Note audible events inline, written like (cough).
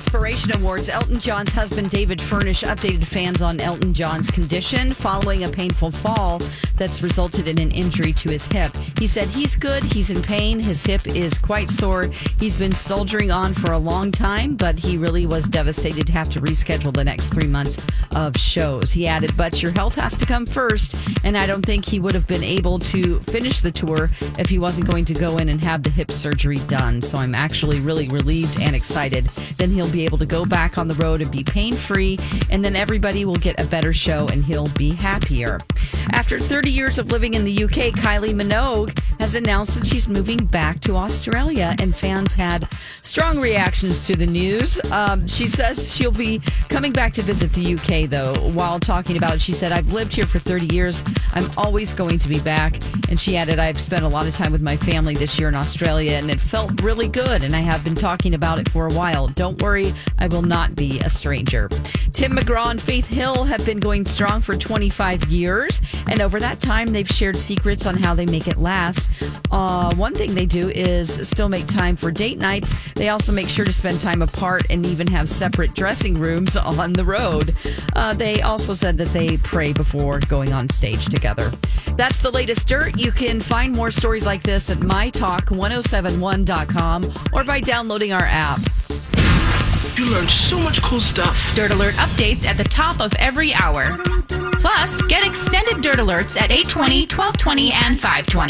Inspiration Awards, Elton John's husband David Furnish updated fans on Elton John's condition following a painful fall that's resulted in an injury to his hip. He said he's good, he's in pain, his hip is quite sore. He's been soldiering on for a long time, but he really was devastated to have to reschedule the next three months of shows. He added, But your health has to come first, and I don't think he would have been able to finish the tour if he wasn't going to go in and have the hip surgery done. So I'm actually really relieved and excited. Then he'll be able to go back on the road and be pain free, and then everybody will get a better show and he'll be happier. After 30 years of living in the UK, Kylie Minogue has announced that she's moving back to Australia, and fans had strong reactions to the news. Um, she says she'll be coming back to visit the UK, though. While talking about it, she said, I've lived here for 30 years. I'm always going to be back. And she added, I've spent a lot of time with my family this year in Australia, and it felt really good. And I have been talking about it for a while. Don't worry, I will not be a stranger. Tim McGraw and Faith Hill have been going strong for 25 years. And over that time, they've shared secrets on how they make it last. Uh, one thing they do is still make time for date nights. They also make sure to spend time apart and even have separate dressing rooms (laughs) on the road. Uh, they also said that they pray before going on stage together. That's the latest dirt. You can find more stories like this at mytalk1071.com or by downloading our app. You learned so much cool stuff. Dirt Alert updates at the top of every hour. Plus, get extended Dirt Alerts at 820, 1220, and 520.